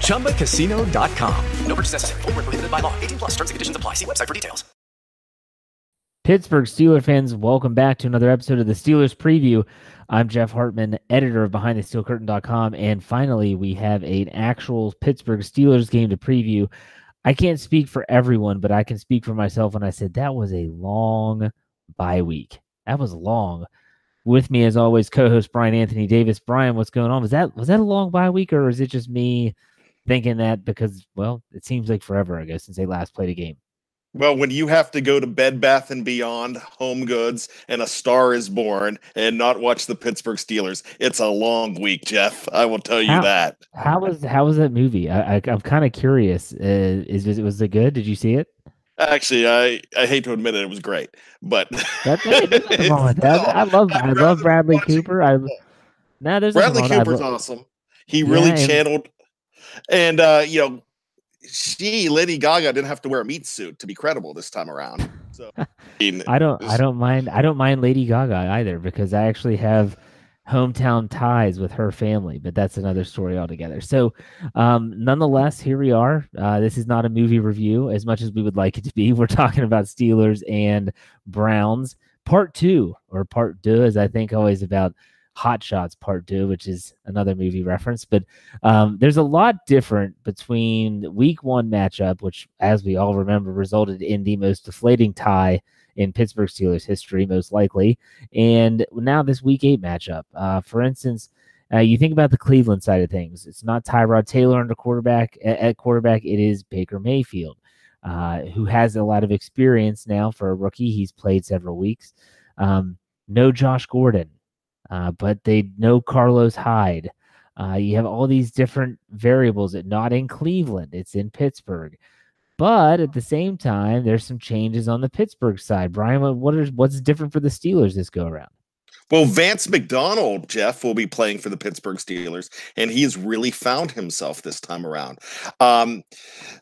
ChumbaCasino.com. No purchase necessary. Full prohibited by law. 18 plus terms and conditions apply. See website for details. Pittsburgh Steelers fans, welcome back to another episode of the Steelers Preview. I'm Jeff Hartman, editor of BehindTheSteelCurtain.com, and finally, we have an actual Pittsburgh Steelers game to preview. I can't speak for everyone, but I can speak for myself when I said that was a long bye week. That was long. With me, as always, co-host Brian Anthony Davis. Brian, what's going on? Was that was that a long bye week, or is it just me thinking that because well, it seems like forever ago since they last played a game? Well, when you have to go to Bed Bath and Beyond, Home Goods, and A Star Is Born, and not watch the Pittsburgh Steelers, it's a long week, Jeff. I will tell you how, that. How was how was that movie? I, I am kind of curious. Uh, is it was it good? Did you see it? Actually, I, I hate to admit it, it was great, but that's it. wrong with that. I love I love Bradley Cooper. I now there's Bradley Cooper's awesome. He really yeah, channeled, and uh, you know she Lady Gaga didn't have to wear a meat suit to be credible this time around. So I, mean, I don't I don't mind I don't mind Lady Gaga either because I actually have hometown ties with her family, but that's another story altogether. So, um, nonetheless, here we are. Uh, this is not a movie review as much as we would like it to be. We're talking about Steelers and Browns, part two or part two, as I think always about Hot Shots Part Two, which is another movie reference. But um, there's a lot different between Week One matchup, which, as we all remember, resulted in the most deflating tie in Pittsburgh Steelers history, most likely, and now this Week Eight matchup. Uh, for instance. Uh, you think about the Cleveland side of things. It's not Tyrod Taylor under quarterback at, quarterback. It is Baker Mayfield, uh, who has a lot of experience now for a rookie. He's played several weeks. Um, no Josh Gordon, uh, but they know Carlos Hyde. Uh, you have all these different variables. Not in Cleveland, it's in Pittsburgh. But at the same time, there's some changes on the Pittsburgh side. Brian, what is what's different for the Steelers this go around? Well, Vance McDonald, Jeff, will be playing for the Pittsburgh Steelers, and he's really found himself this time around. Um,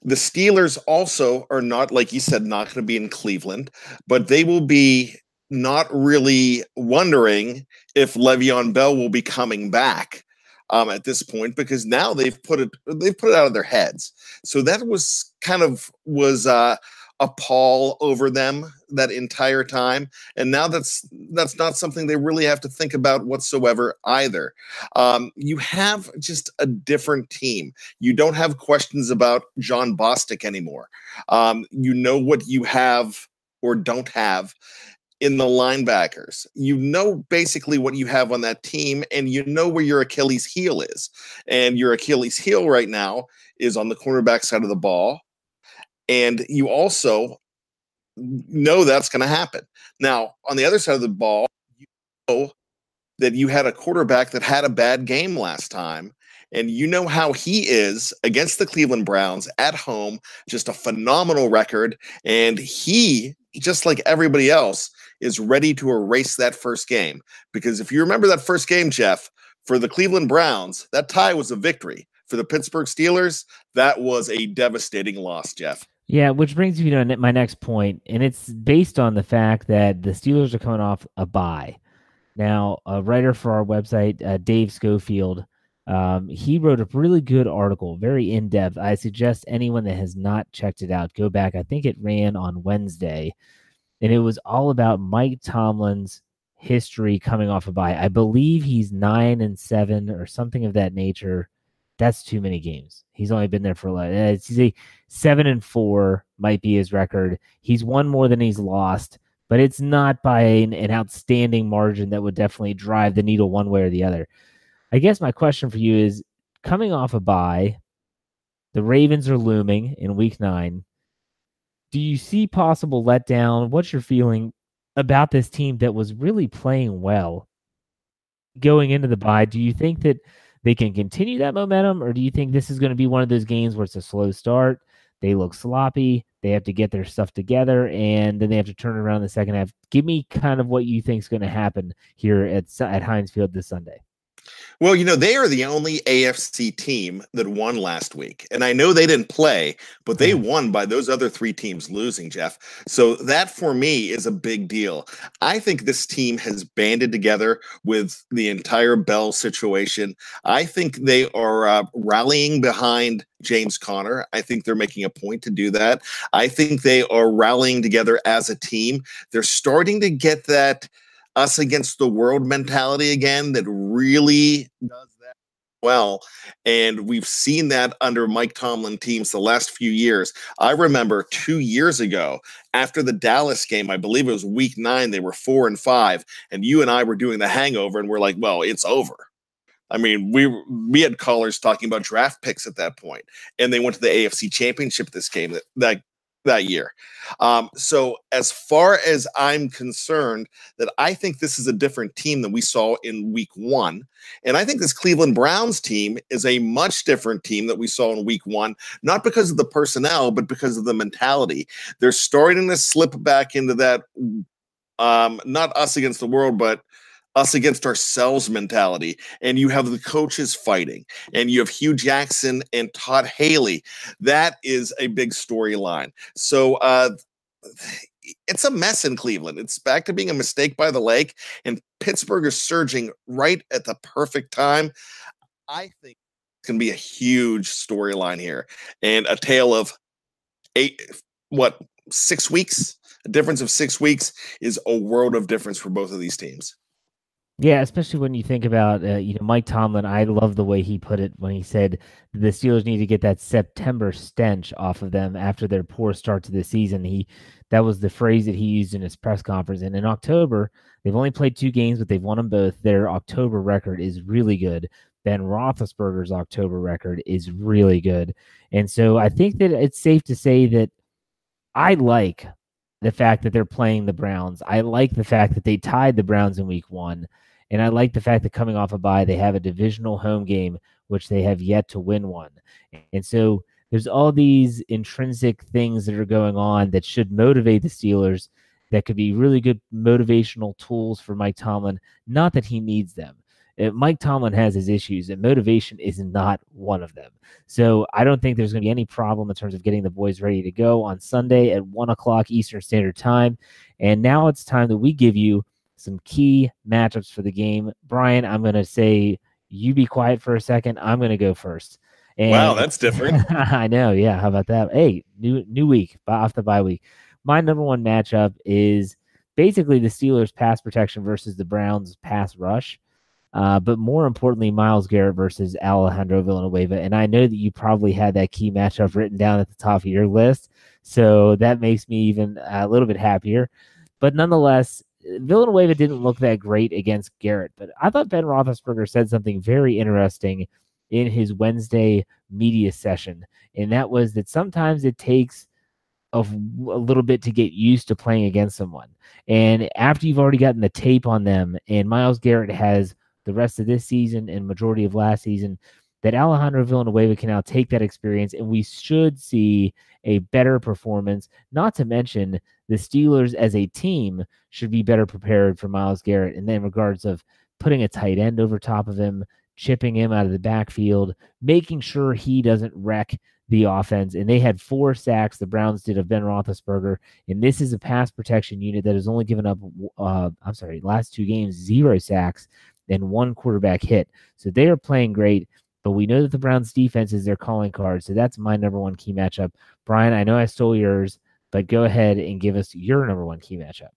the Steelers also are not, like you said, not going to be in Cleveland, but they will be not really wondering if Le'Veon Bell will be coming back um, at this point because now they've put it they've put it out of their heads. So that was kind of was uh, a pall over them that entire time, and now that's that's not something they really have to think about whatsoever either. Um, you have just a different team. You don't have questions about Jon Bostic anymore. Um, you know what you have or don't have in the linebackers. You know basically what you have on that team, and you know where your Achilles heel is. And your Achilles heel right now is on the cornerback side of the ball. and you also know that's going to happen. Now, on the other side of the ball, you know that you had a quarterback that had a bad game last time, and you know how he is against the Cleveland Browns at home, just a phenomenal record. And he, just like everybody else, is ready to erase that first game. Because if you remember that first game, Jeff, for the Cleveland Browns, that tie was a victory. For the Pittsburgh Steelers, that was a devastating loss, Jeff. Yeah, which brings me to my next point, and it's based on the fact that the Steelers are coming off a bye. Now, a writer for our website, uh, Dave Schofield, um, he wrote a really good article, very in depth. I suggest anyone that has not checked it out go back. I think it ran on Wednesday, and it was all about Mike Tomlin's history coming off a bye. I believe he's nine and seven or something of that nature. That's too many games. He's only been there for like eh, he's a seven and four might be his record. He's won more than he's lost, but it's not by an, an outstanding margin that would definitely drive the needle one way or the other. I guess my question for you is coming off a bye, the Ravens are looming in week nine. Do you see possible letdown? What's your feeling about this team that was really playing well going into the bye? Do you think that they can continue that momentum, or do you think this is going to be one of those games where it's a slow start? They look sloppy. They have to get their stuff together, and then they have to turn around in the second half. Give me kind of what you think is going to happen here at at Heinz Field this Sunday. Well, you know, they are the only AFC team that won last week. And I know they didn't play, but they mm. won by those other three teams losing, Jeff. So that for me is a big deal. I think this team has banded together with the entire Bell situation. I think they are uh, rallying behind James Conner. I think they're making a point to do that. I think they are rallying together as a team. They're starting to get that us against the world mentality again that really does that well. And we've seen that under Mike Tomlin teams the last few years. I remember two years ago after the Dallas game, I believe it was week nine, they were four and five. And you and I were doing the hangover, and we're like, well, it's over. I mean, we we had callers talking about draft picks at that point, and they went to the AFC Championship this game that that that year. Um, so as far as I'm concerned, that I think this is a different team than we saw in week one. And I think this Cleveland Browns team is a much different team that we saw in week one, not because of the personnel, but because of the mentality. They're starting to slip back into that um, not us against the world, but us against ourselves mentality. And you have the coaches fighting, and you have Hue Jackson and Todd Haley. That is a big storyline. So, uh, it's a mess in Cleveland. It's back to being a mistake by the lake, and Pittsburgh is surging right at the perfect time. I think it's going to be a huge storyline here and a tale of eight, what, six weeks? A difference of six weeks is a world of difference for both of these teams. Yeah, especially when you think about uh, you know Mike Tomlin. I love the way he put it when he said the Steelers need to get that September stench off of them after their poor start to the season. He that was the phrase that he used in his press conference. And in October, they've only played two games, but they've won them both. Their October record is really good. Ben Roethlisberger's October record is really good, and so I think that it's safe to say that I like the fact that they're playing the Browns. I like the fact that they tied the Browns in Week One. And I like the fact that coming off a bye, they have a divisional home game, which they have yet to win one. And so there's all these intrinsic things that are going on that should motivate the Steelers that could be really good motivational tools for Mike Tomlin. Not that he needs them. Mike Tomlin has his issues, and motivation is not one of them. So I don't think there's going to be any problem in terms of getting the boys ready to go on Sunday at one o'clock Eastern Standard Time. And now it's time that we give you some key matchups for the game. Brian, I'm going to say you be quiet for a second. I'm going to go first. And wow, that's different. I know. Yeah. How about that? Hey, new new week off the bye week. My number one matchup is basically the Steelers' pass protection versus the Browns' pass rush. Uh, but more importantly, Myles Garrett versus Alejandro Villanueva. And I know that you probably had that key matchup written down at the top of your list. So that makes me even a little bit happier. But nonetheless, Villanueva didn't look that great against Garrett, but I thought Ben Roethlisberger said something very interesting in his Wednesday media session, and that was that sometimes it takes of a little bit to get used to playing against someone. And after you've already gotten the tape on them, and Myles Garrett has the rest of this season and majority of last season, that Alejandro Villanueva can now take that experience, and we should see a better performance. Not to mention the Steelers as a team should be better prepared for Myles Garrett And then, regards of putting a tight end over top of him, chipping him out of the backfield, making sure he doesn't wreck the offense. And they had four sacks, the Browns did of Ben Roethlisberger. And this is a pass protection unit that has only given up, uh, I'm sorry, last two games, zero sacks and one quarterback hit. So they are playing great. But we know that the Browns defense is their calling card. So that's my number one key matchup. Brian, I know I stole yours, but go ahead and give us your number one key matchup.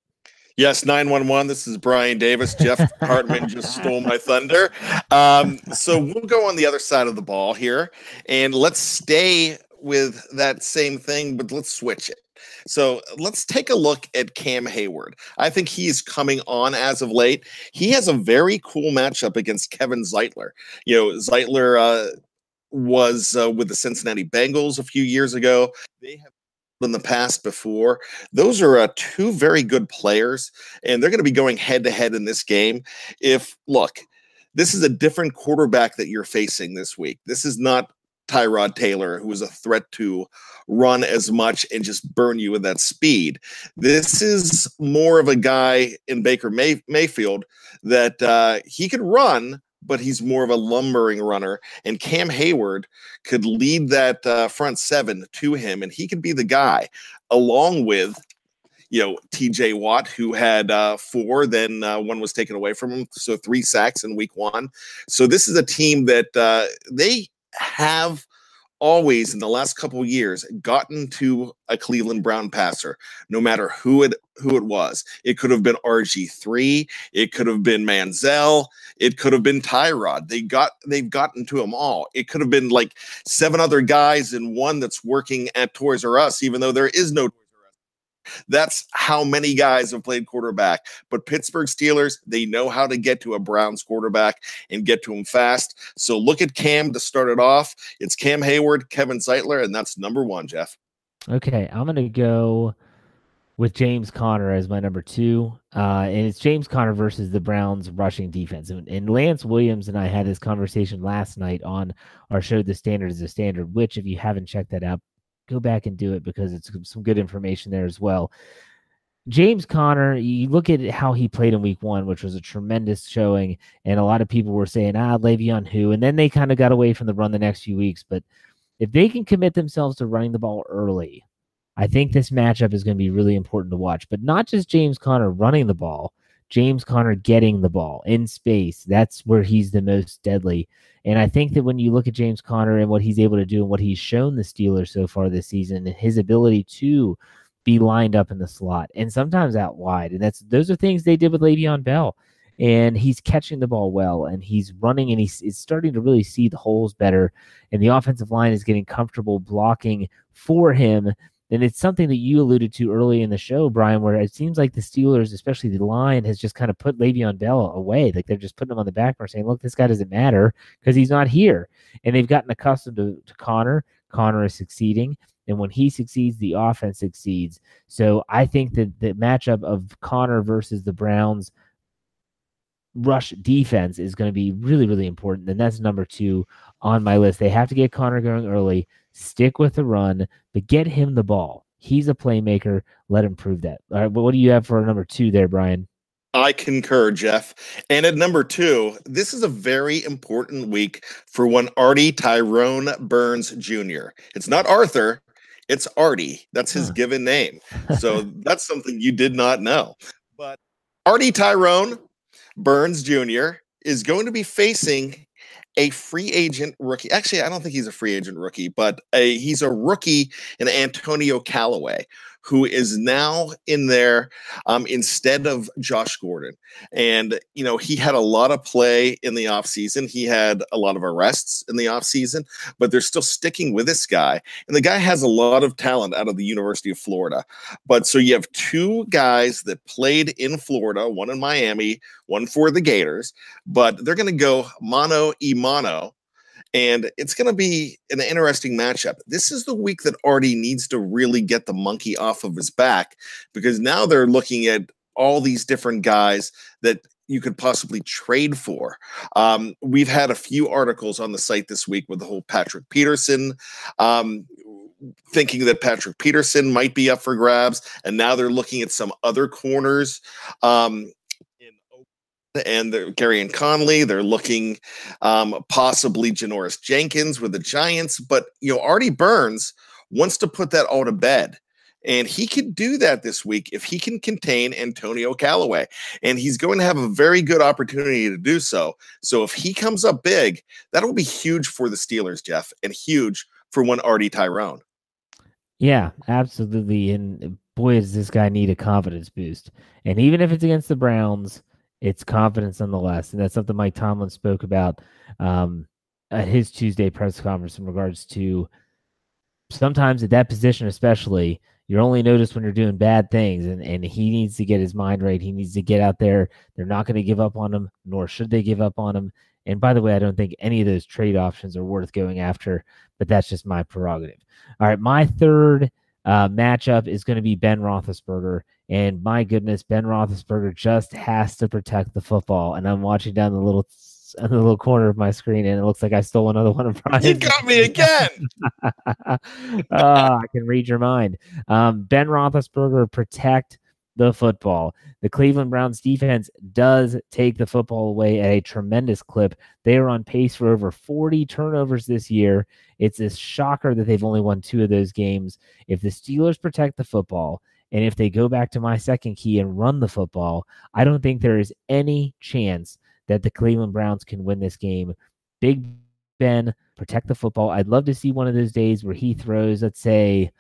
Yes, 911. This is Brian Davis. Jeff Hartman just stole my thunder. Um, so we'll go on the other side of the ball here and let's stay with that same thing, but let's switch it. So let's take a look at Cam Heyward. I think he's coming on as of late. He has a very cool matchup against Kevin Zeitler. You know, Zeitler uh, was uh, with the Cincinnati Bengals a few years ago. They have in the past before. Those are uh, two very good players, and they're going to be going head to head in this game. If look, this is a different quarterback that you're facing this week. This is not Tyrod Taylor, who is a threat to run as much and just burn you with that speed. This is more of a guy in Baker May- Mayfield that uh, he could run, but he's more of a lumbering runner. And Cam Heyward could lead that uh, front seven to him, and he could be the guy, along with you know TJ Watt, who had uh, four, then uh, one was taken away from him, so three sacks in week one. So this is a team that uh, they have always in the last couple years gotten to a Cleveland Brown passer, no matter who it who it was. It could have been RG3, it could have been Manziel, it could have been Tyrod. They got they've gotten to them all. It could have been like seven other guys and one that's working at Toys R Us, even though there is no that's how many guys have played quarterback. But Pittsburgh Steelers, they know how to get to a Browns quarterback and get to him fast. So look at Cam to start it off. It's Cam Heyward, Kevin Zeitler, and that's number one, Jeff. Okay, I'm going to go with James Conner as my number two. Uh, and it's James Conner versus the Browns rushing defense. And, and, Lance Williams and I had this conversation last night on our show, The Standard is a Standard, which, if you haven't checked that out, go back and do it because it's some good information there as well. James Conner, you look at how he played in week one, which was a tremendous showing. And a lot of people were saying, ah, Le'Veon who? And then they kind of got away from the run the next few weeks. But if they can commit themselves to running the ball early, I think this matchup is going to be really important to watch. But not just James Conner running the ball, James Conner getting the ball in space. That's where he's the most deadly. And I think that when you look at James Conner and what he's able to do and what he's shown the Steelers so far this season, and his ability to be lined up in the slot and sometimes out wide, and that's those are things they did with Le'Veon Bell. And he's catching the ball well, and he's running, and he's, he's starting to really see the holes better. And the offensive line is getting comfortable blocking for him and it's something that you alluded to early in the show, Brian, where it seems like the Steelers, especially the line, has just kind of put Le'Veon Bell away. Like they're just putting him on the back burner, saying, "Look, this guy doesn't matter because he's not here." And they've gotten accustomed to, to Connor. Conner is succeeding, and when he succeeds, the offense succeeds. So I think that the matchup of Conner versus the Browns rush defense is going to be really, really important. And that's number two on my list. They have to get Conner going early stick with the run, but get him the ball. He's a playmaker. Let him prove that. All right. What do you have for number two there, Brian? I concur, Jeff. And at number two, this is a very important week for one Artie Tyrone Burns Jr. It's not Arthur, it's Artie. That's his huh. given name. So that's something you did not know. But Artie Tyrone Burns Jr. is going to be facing a free agent rookie. Actually, I don't think he's a free agent rookie, but a, he's a rookie in Antonio Callaway who is now in there um, instead of Josh Gordon. And, you know, he had a lot of play in the offseason. He had a lot of arrests in the offseason, but they're still sticking with this guy. And the guy has a lot of talent out of the University of Florida. But so you have two guys that played in Florida, one in Miami, one for the Gators, but they're going to go mano e mano And it's going to be an interesting matchup. This is the week that Artie needs to really get the monkey off of his back because now they're looking at all these different guys that you could possibly trade for. Um, we've had a few articles on the site this week with the whole Patrick Peterson. Um, thinking that Patrick Peterson might be up for grabs, and now they're looking at some other corners. Um, and Gareon Conley. They're looking um, possibly Janoris Jenkins with the Giants, but you know Artie Burns wants to put that all to bed. And he can do that this week if he can contain Antonio Callaway. And he's going to have a very good opportunity to do so. So if he comes up big, that'll be huge for the Steelers, Jeff, and huge for one Artie Tyrone. Yeah, absolutely. And boy, does this guy need a confidence boost. And even if it's against the Browns, it's confidence nonetheless. And that's something Mike Tomlin spoke about um, at his Tuesday press conference in regards to sometimes at that position, especially, you're only noticed when you're doing bad things. And, and he needs to get his mind right. He needs to get out there. They're not going to give up on him, nor should they give up on him. And by the way, I don't think any of those trade options are worth going after, but that's just my prerogative. All right, my third uh, matchup is going to be Ben Roethlisberger. And my goodness, Ben Roethlisberger just has to protect the football. And I'm watching down the little in the little corner of my screen, and it looks like I stole another one of Brian's. You got me again. oh, I can read your mind. Um, ben Roethlisberger protect the football. The Cleveland Browns defense does take the football away at a tremendous clip. They are on pace for over 40 turnovers this year. It's a shocker that they've only won two of those games. If the Steelers protect the football, and if they go back to my second key and run the football, I don't think there is any chance that the Cleveland Browns can win this game. Big Ben, protect the football. I'd love to see one of those days where he throws, let's say,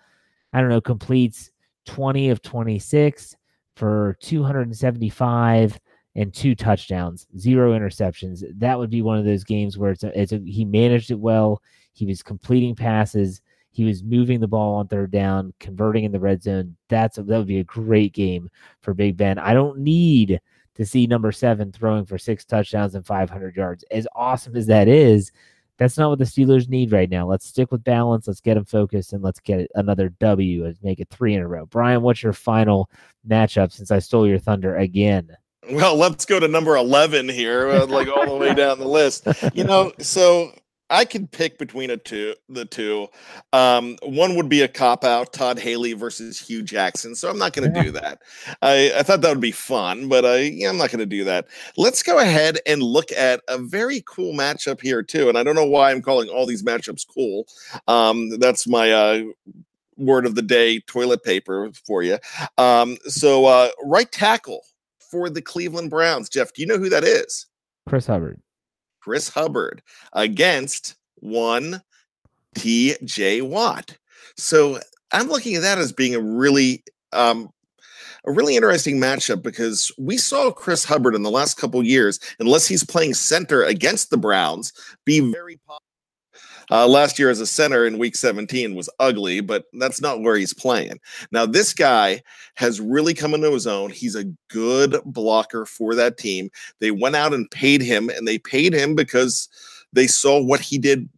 I don't know, completes 20 of 26 for 275 and two touchdowns, zero interceptions. That would be one of those games where it's a, it's a, he managed it well. He was completing passes. He was moving the ball on third down, converting in the red zone. That's a, that would be a great game for Big Ben. I don't need to see number seven throwing for six touchdowns and 500 yards. As awesome as that is, that's not what the Steelers need right now. Let's stick with balance. Let's get them focused and let's get another W and make it three in a row. Brian, what's your final matchup since I stole your thunder again? Well, let's go to number 11 here, uh, like all the way down the list. You know, so I could pick between a two, the two. Um, one would be a cop out, Todd Haley versus Hue Jackson. So I'm not going to do that. I, I thought that would be fun, but I, yeah, I'm not going to do that. Let's go ahead and look at a very cool matchup here too. And I don't know why I'm calling all these matchups cool. Um, that's my uh, word of the day, toilet paper for you. Um, so uh, right tackle for the Cleveland Browns, Jeff. Do you know who that is? Chris Hubbard. Chris Hubbard against one TJ Watt. So I'm looking at that as being a really um, a really interesting matchup because we saw Chris Hubbard in the last couple years, unless he's playing center against the Browns, be very popular uh, last year as a center in week 17 was ugly, but that's not where he's playing. Now, this guy has really come into his own. He's a good blocker for that team. They went out and paid him, and they paid him because they saw what he did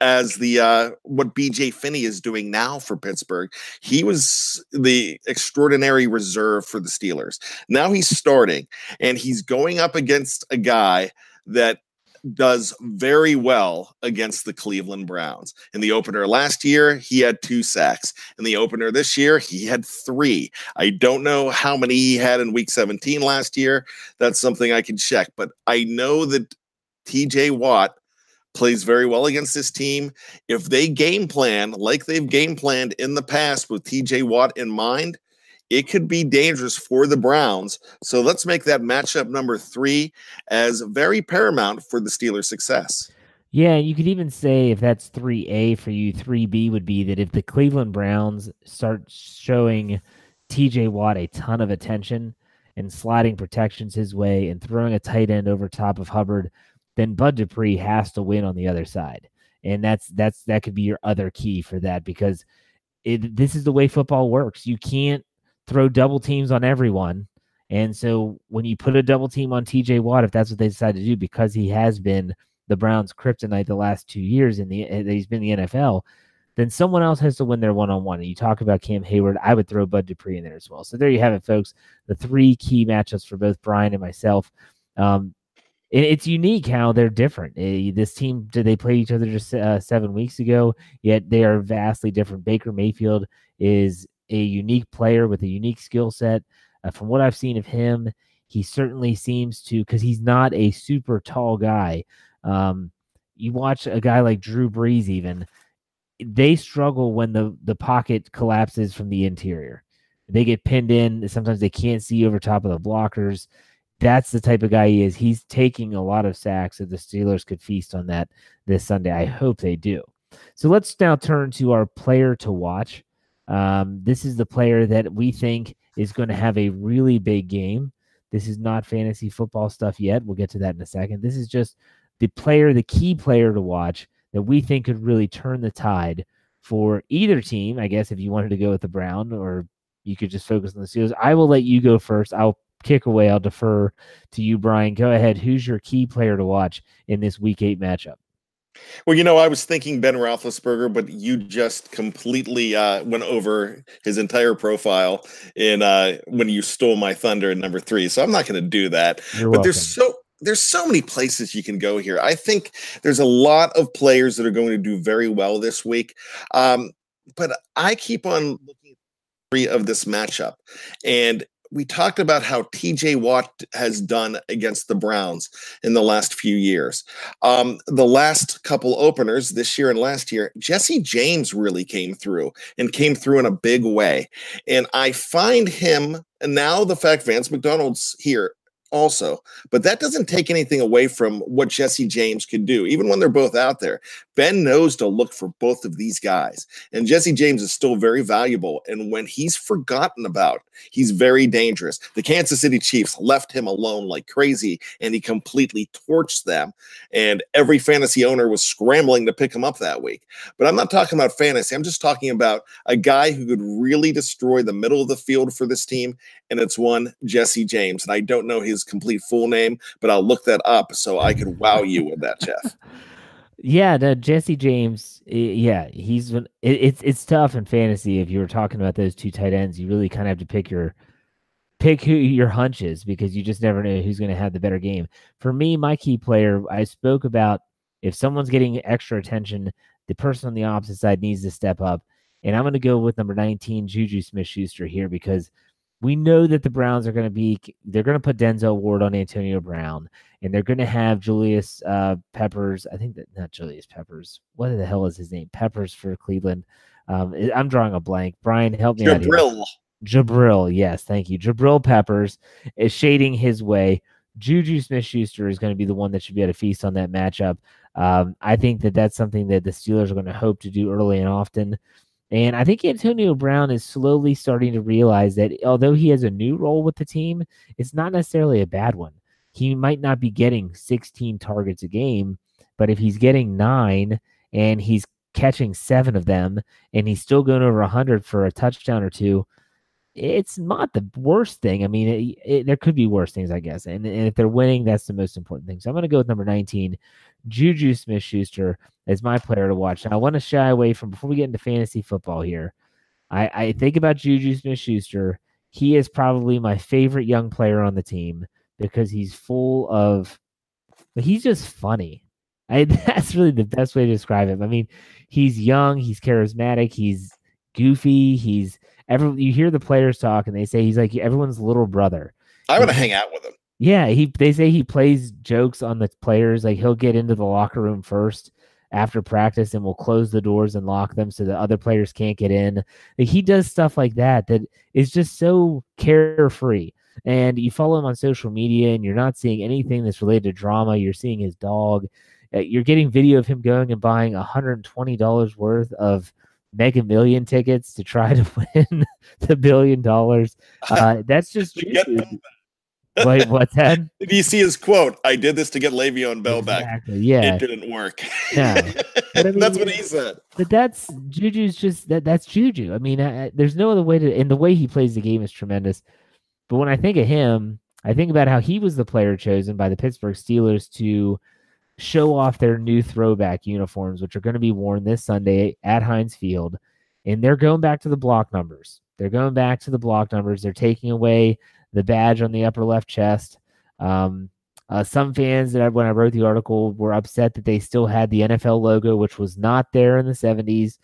as the uh, what BJ Finney is doing now for Pittsburgh. He was the extraordinary reserve for the Steelers. Now he's starting and he's going up against a guy that does very well against the Cleveland Browns. In the opener last year, he had two sacks. In the opener this year, he had three. I don't know how many he had in week 17 last year. That's something I can check, but I know that TJ Watt plays very well against this team. If they game plan like they've game planned in the past with TJ Watt in mind, it could be dangerous for the Browns. So let's make that matchup number three as very paramount for the Steelers' success. Yeah, you could even say if that's 3A for you, 3B would be that if the Cleveland Browns start showing TJ Watt a ton of attention and sliding protections his way and throwing a tight end over top of Hubbard, then Bud Dupree has to win on the other side. And that's that's that could be your other key for that because it, this is the way football works. You can't throw double teams on everyone. And so when you put a double team on TJ Watt, if that's what they decide to do, because he has been the Browns' kryptonite the last two years in the that he's been the NFL, then someone else has to win their one on one. And you talk about Cam Heyward, I would throw Bud Dupree in there as well. So there you have it, folks. The three key matchups for both Brian and myself. Um, it, it's unique how they're different. Uh, this team did they play each other just uh, seven weeks ago? Yet they are vastly different. Baker Mayfield is a unique player with a unique skill set. Uh, from what I've seen of him, he certainly seems to because he's not a super tall guy. Um, you watch a guy like Drew Brees, even they struggle when the the pocket collapses from the interior. They get pinned in. Sometimes they can't see over top of the blockers that's the type of guy he is. He's taking a lot of sacks. that the Steelers could feast on that this Sunday, I hope they do. So let's now turn to our player to watch. Um, this is the player that we think is going to have a really big game. This is not fantasy football stuff yet. We'll get to that in a second. This is just the player, the key player to watch that we think could really turn the tide for either team. I guess if you wanted to go with the Brown or you could just focus on the Steelers. I will let you go first. I'll kick away, I'll defer to you, Brian. Go ahead. Who's your key player to watch in this Week Eight matchup? Well, you know, I was thinking Ben Roethlisberger, but you just completely uh, went over his entire profile in uh, when you stole my thunder at number three. So I'm not going to do that. You're but welcome. there's so there's so many places you can go here. I think there's a lot of players that are going to do very well this week. Um, but I keep on looking at three of this matchup, and we talked about how TJ Watt has done against the Browns in the last few years. Um, the last couple openers this year and last year, Jesse James really came through and came through in a big way. And I find him, and now the fact Vance McDonald's here also, but that doesn't take anything away from what Jesse James could do, even when they're both out there. Ben knows to look for both of these guys, and Jesse James is still very valuable. And when he's forgotten about, he's very dangerous. The Kansas City Chiefs left him alone like crazy, and he completely torched them. And every fantasy owner was scrambling to pick him up that week. But I'm not talking about fantasy, I'm just talking about a guy who could really destroy the middle of the field for this team, and it's one Jesse James. And I don't know his complete full name, but I'll look that up so I could wow you with that, Jeff. Yeah, Jesse James. Yeah, he's. It, it's it's tough in fantasy if you were talking about those two tight ends. You really kind of have to pick your pick who your hunch is because you just never know who's going to have the better game. For me, my key player, I spoke about if someone's getting extra attention, the person on the opposite side needs to step up. And I'm going to go with number 19, Juju Smith Schuster here because we know that the Browns are going to be, they're going to put Denzel Ward on Antonio Brown and they're going to have Julius uh, Peppers. I think that not Julius Peppers. What the hell is his name? Peppers for Cleveland. Um, I'm drawing a blank. Brian, help me out here. Jabril. Jabril, yes, thank you. Jabril Peppers is shading his way. Juju Smith Schuster is going to be the one that should be able to feast on that matchup. Um, I think that that's something that the Steelers are going to hope to do early and often. And I think Antonio Brown is slowly starting to realize that although he has a new role with the team, it's not necessarily a bad one. He might not be getting 16 targets a game, but if he's getting nine and he's catching seven of them and he's still going over 100 for a touchdown or two, it's not the worst thing. I mean, it, it, there could be worse things, I guess. And, and if they're winning, that's the most important thing. So I'm going to go with number 19, Juju Smith Schuster, as my player to watch. Now, I want to shy away from before we get into fantasy football here. I, I think about Juju Smith Schuster. He is probably my favorite young player on the team because he's full of, he's just funny. I, that's really the best way to describe him. I mean, he's young, he's charismatic, he's goofy, he's every you hear the players talk and they say he's like everyone's little brother. I want to hang out with him. Yeah, he they say he plays jokes on the players. Like he'll get into the locker room first after practice and will close the doors and lock them so the other players can't get in. Like he does stuff like that that is just so carefree. And you follow him on social media and you're not seeing anything that's related to drama. You're seeing his dog. Uh, You're getting video of him going and buying $120 worth of Mega Million tickets to try to win the billion dollars. Uh, that's just To get Juju. Bell Wait, what's that? Did you see his quote? I did this to get Le'Veon Bell back. Yeah, It didn't work. No. I mean, That's what he said. but that's Juju's just that. That's Juju. I mean, I, I- there's no other way to. And the way he plays the game is tremendous. But when I think of him, I think about how he was the player chosen by the Pittsburgh Steelers to show off their new throwback uniforms, which are going to be worn this Sunday at Heinz Field. And they're going back to the block numbers. They're going back to the block numbers. They're taking away the badge on the upper left chest. Um, uh, some fans that I, when I wrote the article were upset that they still had the NFL logo, which was not there in the 70s,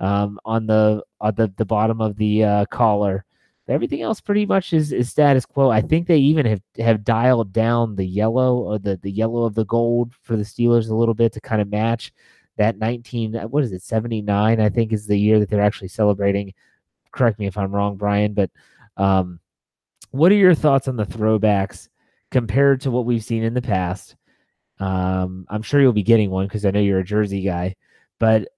um, on the on the, the bottom of the uh, collar. Everything else pretty much is, is status quo. I think they even have, have dialed down the yellow or the, the yellow of the gold for the Steelers a little bit to kind of match that 19 what is it 79 I think is the year that they're actually celebrating. Correct me if I'm wrong, Brian, but um, what are your thoughts on the throwbacks compared to what we've seen in the past? Um, I'm sure you'll be getting one because I know you're a jersey guy, but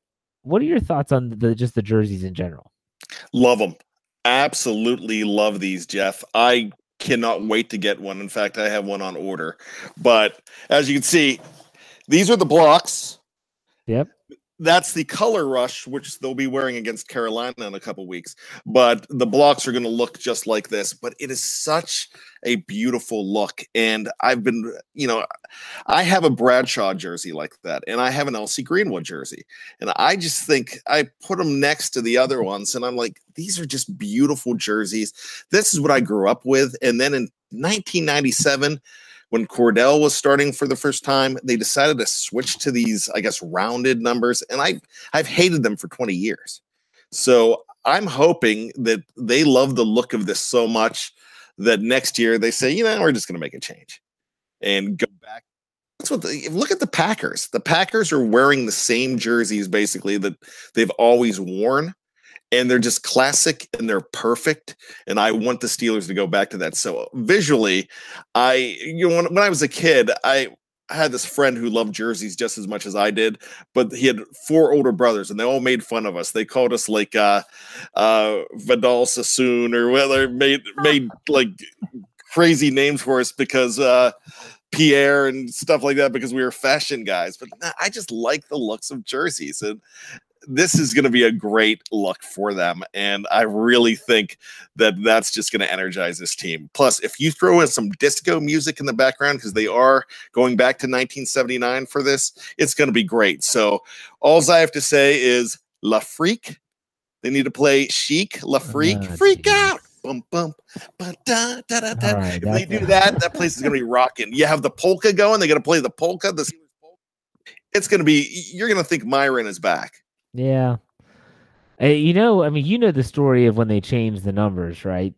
what are your thoughts on the just the jerseys in general? Love them. Absolutely love these, Jeff. I cannot wait to get one. In fact, I have one on order. But as you can see, these are the blocks. Yep that's the color rush, which they'll be wearing against Carolina in a couple weeks. But the blocks are going to look just like this. But it is such a beautiful look. And I've been, you know, I have a Bradshaw jersey like that, and I have an L.C. Greenwood jersey. And I just think I put them next to the other ones, and I'm like, these are just beautiful jerseys. This is what I grew up with. And then in 1997, when Kordell was starting for the first time, they decided to switch to these, I guess, rounded numbers, and I I've hated them for 20 years. So I'm hoping that they love the look of this so much that next year they say, you know, we're just going to make a change and go back. That's what the, look at the Packers. The Packers are wearing the same jerseys basically that they've always worn and they're just classic and they're perfect. And I want the Steelers to go back to that. So visually, I you know when, when I was a kid, I had this friend who loved jerseys just as much as I did, but he had four older brothers, and they all made fun of us. They called us like uh, uh, Vidal Sassoon or whether made made like crazy names for us because uh, Pierre and stuff like that because we were fashion guys. But I just like the looks of jerseys, and this is going to be a great look for them. And I really think that that's just going to energize this team. Plus, if you throw in some disco music in the background, because they are going back to 1979 for this, it's going to be great. So, all I have to say is Le Freak. They need to play Chic, Le Freak, oh, Freak geez. Out. Bum, bum, ba, da, da, da, da. Right, if they do that, that place is going to be rocking. You have the polka going. They're going to play the polka. The it's going to be. You're going to think Myron is back. Yeah. Uh, you know, I mean, you know the story of when they changed the numbers, right?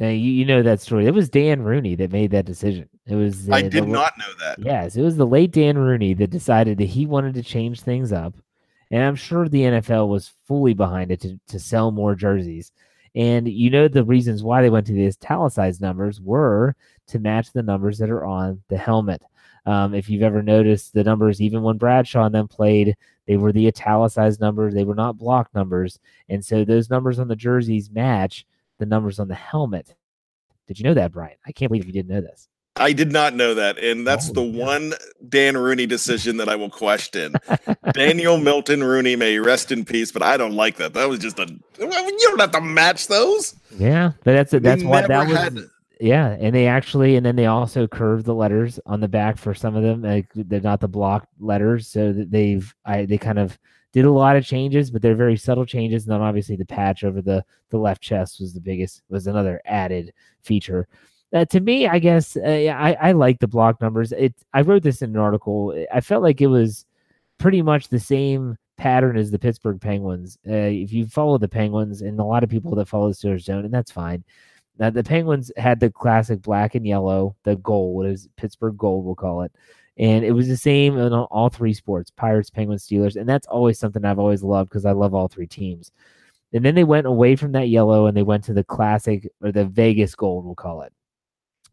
Uh, you, you know that story. It was Dan Rooney that made that decision. It was. Uh, I did the, not know that. Yes, it was the late Dan Rooney that decided that he wanted to change things up, and I'm sure the NFL was fully behind it to to sell more jerseys. And you know the reasons why they went to these italicized numbers were to match the numbers that are on the helmet. Um, if you've ever noticed the numbers, even when Bradshaw and them played, they were the italicized numbers. They were not block numbers. And so those numbers on the jerseys match the numbers on the helmet. Did you know that, Brian? I can't believe you didn't know this. I did not know that. And that's oh, the yeah. one Dan Rooney decision that I will question. Daniel Milton Rooney may rest in peace, but I don't like that. That was just a you don't have to match those. Yeah, but that's a, that's why that was. Had, yeah, and they actually, and then they also curved the letters on the back for some of them. Like they're not the block letters, so they've I they kind of did a lot of changes, but they're very subtle changes. And then obviously the patch over the the left chest was the biggest was another added feature. Uh, to me, I guess uh, I I like the block numbers. It I wrote this in an article. I felt like it was pretty much the same pattern as the Pittsburgh Penguins. Uh, if you follow the Penguins, and a lot of people that follow the Steelers don't, and that's fine now the Penguins had the classic black and yellow, the gold is Pittsburgh gold, we'll call it. And it was the same in all three sports Pirates, Penguins, Steelers. And that's always something I've always loved because I love all three teams. And then they went away from that yellow and they went to the classic or the Vegas gold, we'll call it,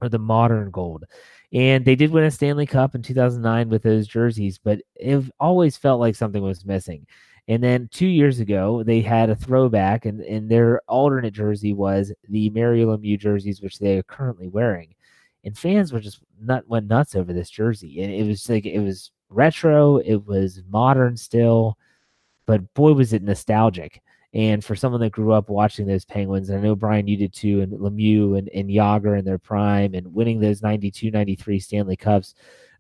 or the modern gold. And they did win a Stanley Cup in 2009 with those jerseys, but it always felt like something was missing. And then two years ago, they had a throwback, and, and their alternate jersey was the Mario Lemieux jerseys, which they are currently wearing. And fans were just nut went nuts over this jersey, and it was like it was retro, it was modern still, but boy was it nostalgic. And for someone that grew up watching those Penguins, and I know Brian, you did too, and Lemieux and, and Jagr in their prime and winning those 92, 93 Stanley Cups,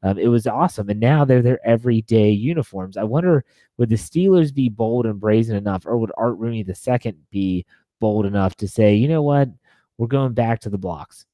Um, it was awesome, and now they're their everyday uniforms. I wonder would the Steelers be bold and brazen enough, or would Art Rooney II be bold enough to say, you know what, we're going back to the blocks.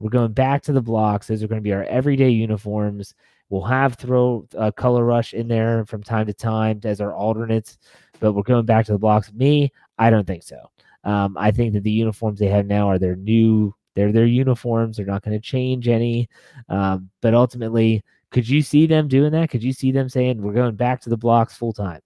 We're going back to the blocks. Those are going to be our everyday uniforms. We'll have throw uh, color rush in there from time to time as our alternates, but we're going back to the blocks. Me, I don't think so. Um, I think that the uniforms they have now are their new. They're their uniforms. They're not going to change any. Um, but ultimately, could you see them doing that? Could you see them saying we're going back to the blocks full time?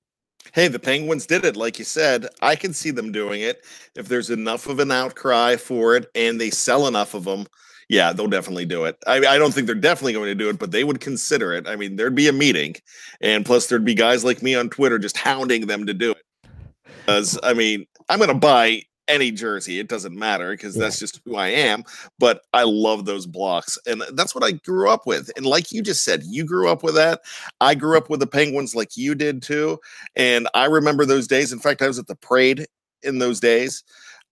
Hey, the Penguins did it, like you said. I can see them doing it if there's enough of an outcry for it and they sell enough of them yeah, they'll definitely do it. I, I don't think they're definitely going to do it, but they would consider it. I mean, there'd be a meeting, and plus there'd be guys like me on Twitter just hounding them to do it. Because I mean, I'm going to buy any jersey. It doesn't matter because yeah. that's just who I am. But I love those blocks. And that's what I grew up with. And like you just said, you grew up with that. I grew up with the Penguins like you did too. And I remember those days. In fact, I was at the parade in those days.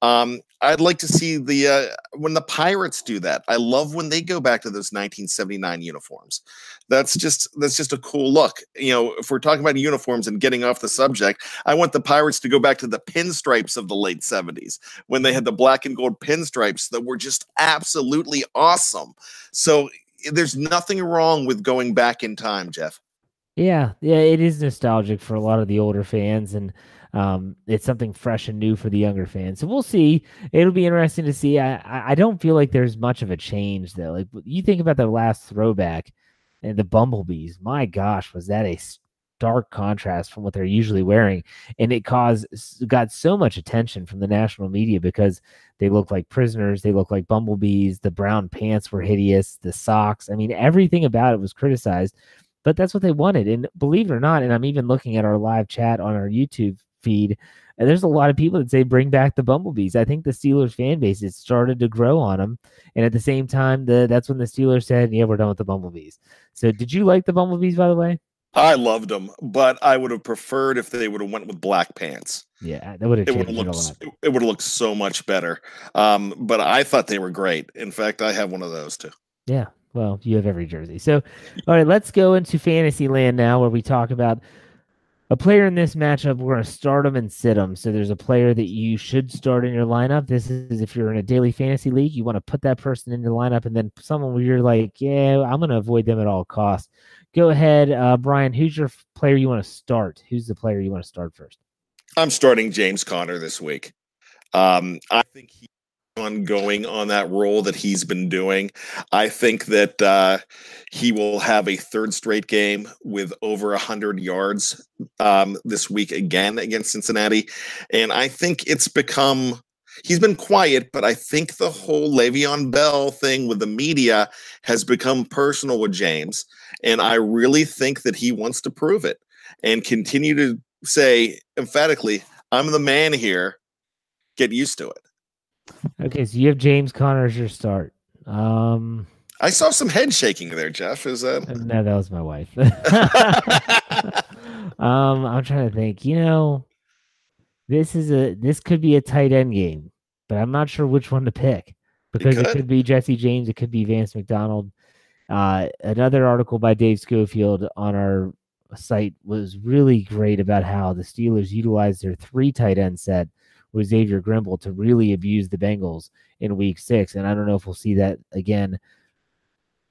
Um, I'd like to see the uh, when the Pirates do that. I love when they go back to those 1979 uniforms. That's just that's just a cool look. You know, if we're talking about uniforms and getting off the subject, I want the Pirates to go back to the pinstripes of the late 70s when they had the black and gold pinstripes that were just absolutely awesome. So there's nothing wrong with going back in time, Jeff. Yeah, yeah, it is nostalgic for a lot of the older fans and um, it's something fresh and new for the younger fans. So we'll see. It'll be interesting to see. I I don't feel like there's much of a change though. Like you think about the last throwback and the bumblebees. My gosh, was that a stark contrast from what they're usually wearing, and it caused got so much attention from the national media because they look like prisoners. They look like bumblebees. The brown pants were hideous. The socks. I mean, everything about it was criticized but that's what they wanted. And believe it or not, and I'm even looking at our live chat on our YouTube feed. And there's a lot of people that say bring back the Bumblebees. I think the Steelers fan base has started to grow on them, and at the same time, the that's when the Steelers said, "Yeah, we're done with the Bumblebees." So, did you like the Bumblebees, by the way? I loved them, but I would have preferred if they would have went with black pants. Yeah, that would have. It would have looked. It would have looked so much better. Um, but I thought they were great. In fact, I have one of those too. Yeah, well, you have every jersey. So, all right, let's go into fantasy land now, where we talk about a player in this matchup, we're going to start them and sit them. So there's a player that you should start in your lineup. This is if you're in a daily fantasy league, you want to put that person in your lineup, and then someone where you're like, yeah, I'm going to avoid them at all costs. Go ahead, uh, Brian. Who's your player you want to start? Who's the player you want to start first? I'm starting James Conner this week. Um, I think he on going on that role that he's been doing. I think that uh, he will have a third straight game with over 100 yards um, this week again against Cincinnati. And I think it's become. He's been quiet, but I think the whole Le'Veon Bell thing with the media has become personal with James. And I really think that he wants to prove it and continue to say emphatically, I'm the man here. Get used to it. Okay, so you have James Conner as your start. Um, I saw some head shaking there, Jeff. Is that? Uh, no, that was my wife. um, I'm trying to think. You know, this is a this could be a tight end game, but I'm not sure which one to pick because it could, it could be Jesse James, it could be Vance McDonald. Uh, another article by Dave Schofield on our site was really great about how the Steelers utilized their three tight end set with Xavier Grimble to really abuse the Bengals in week six. And I don't know if we'll see that again.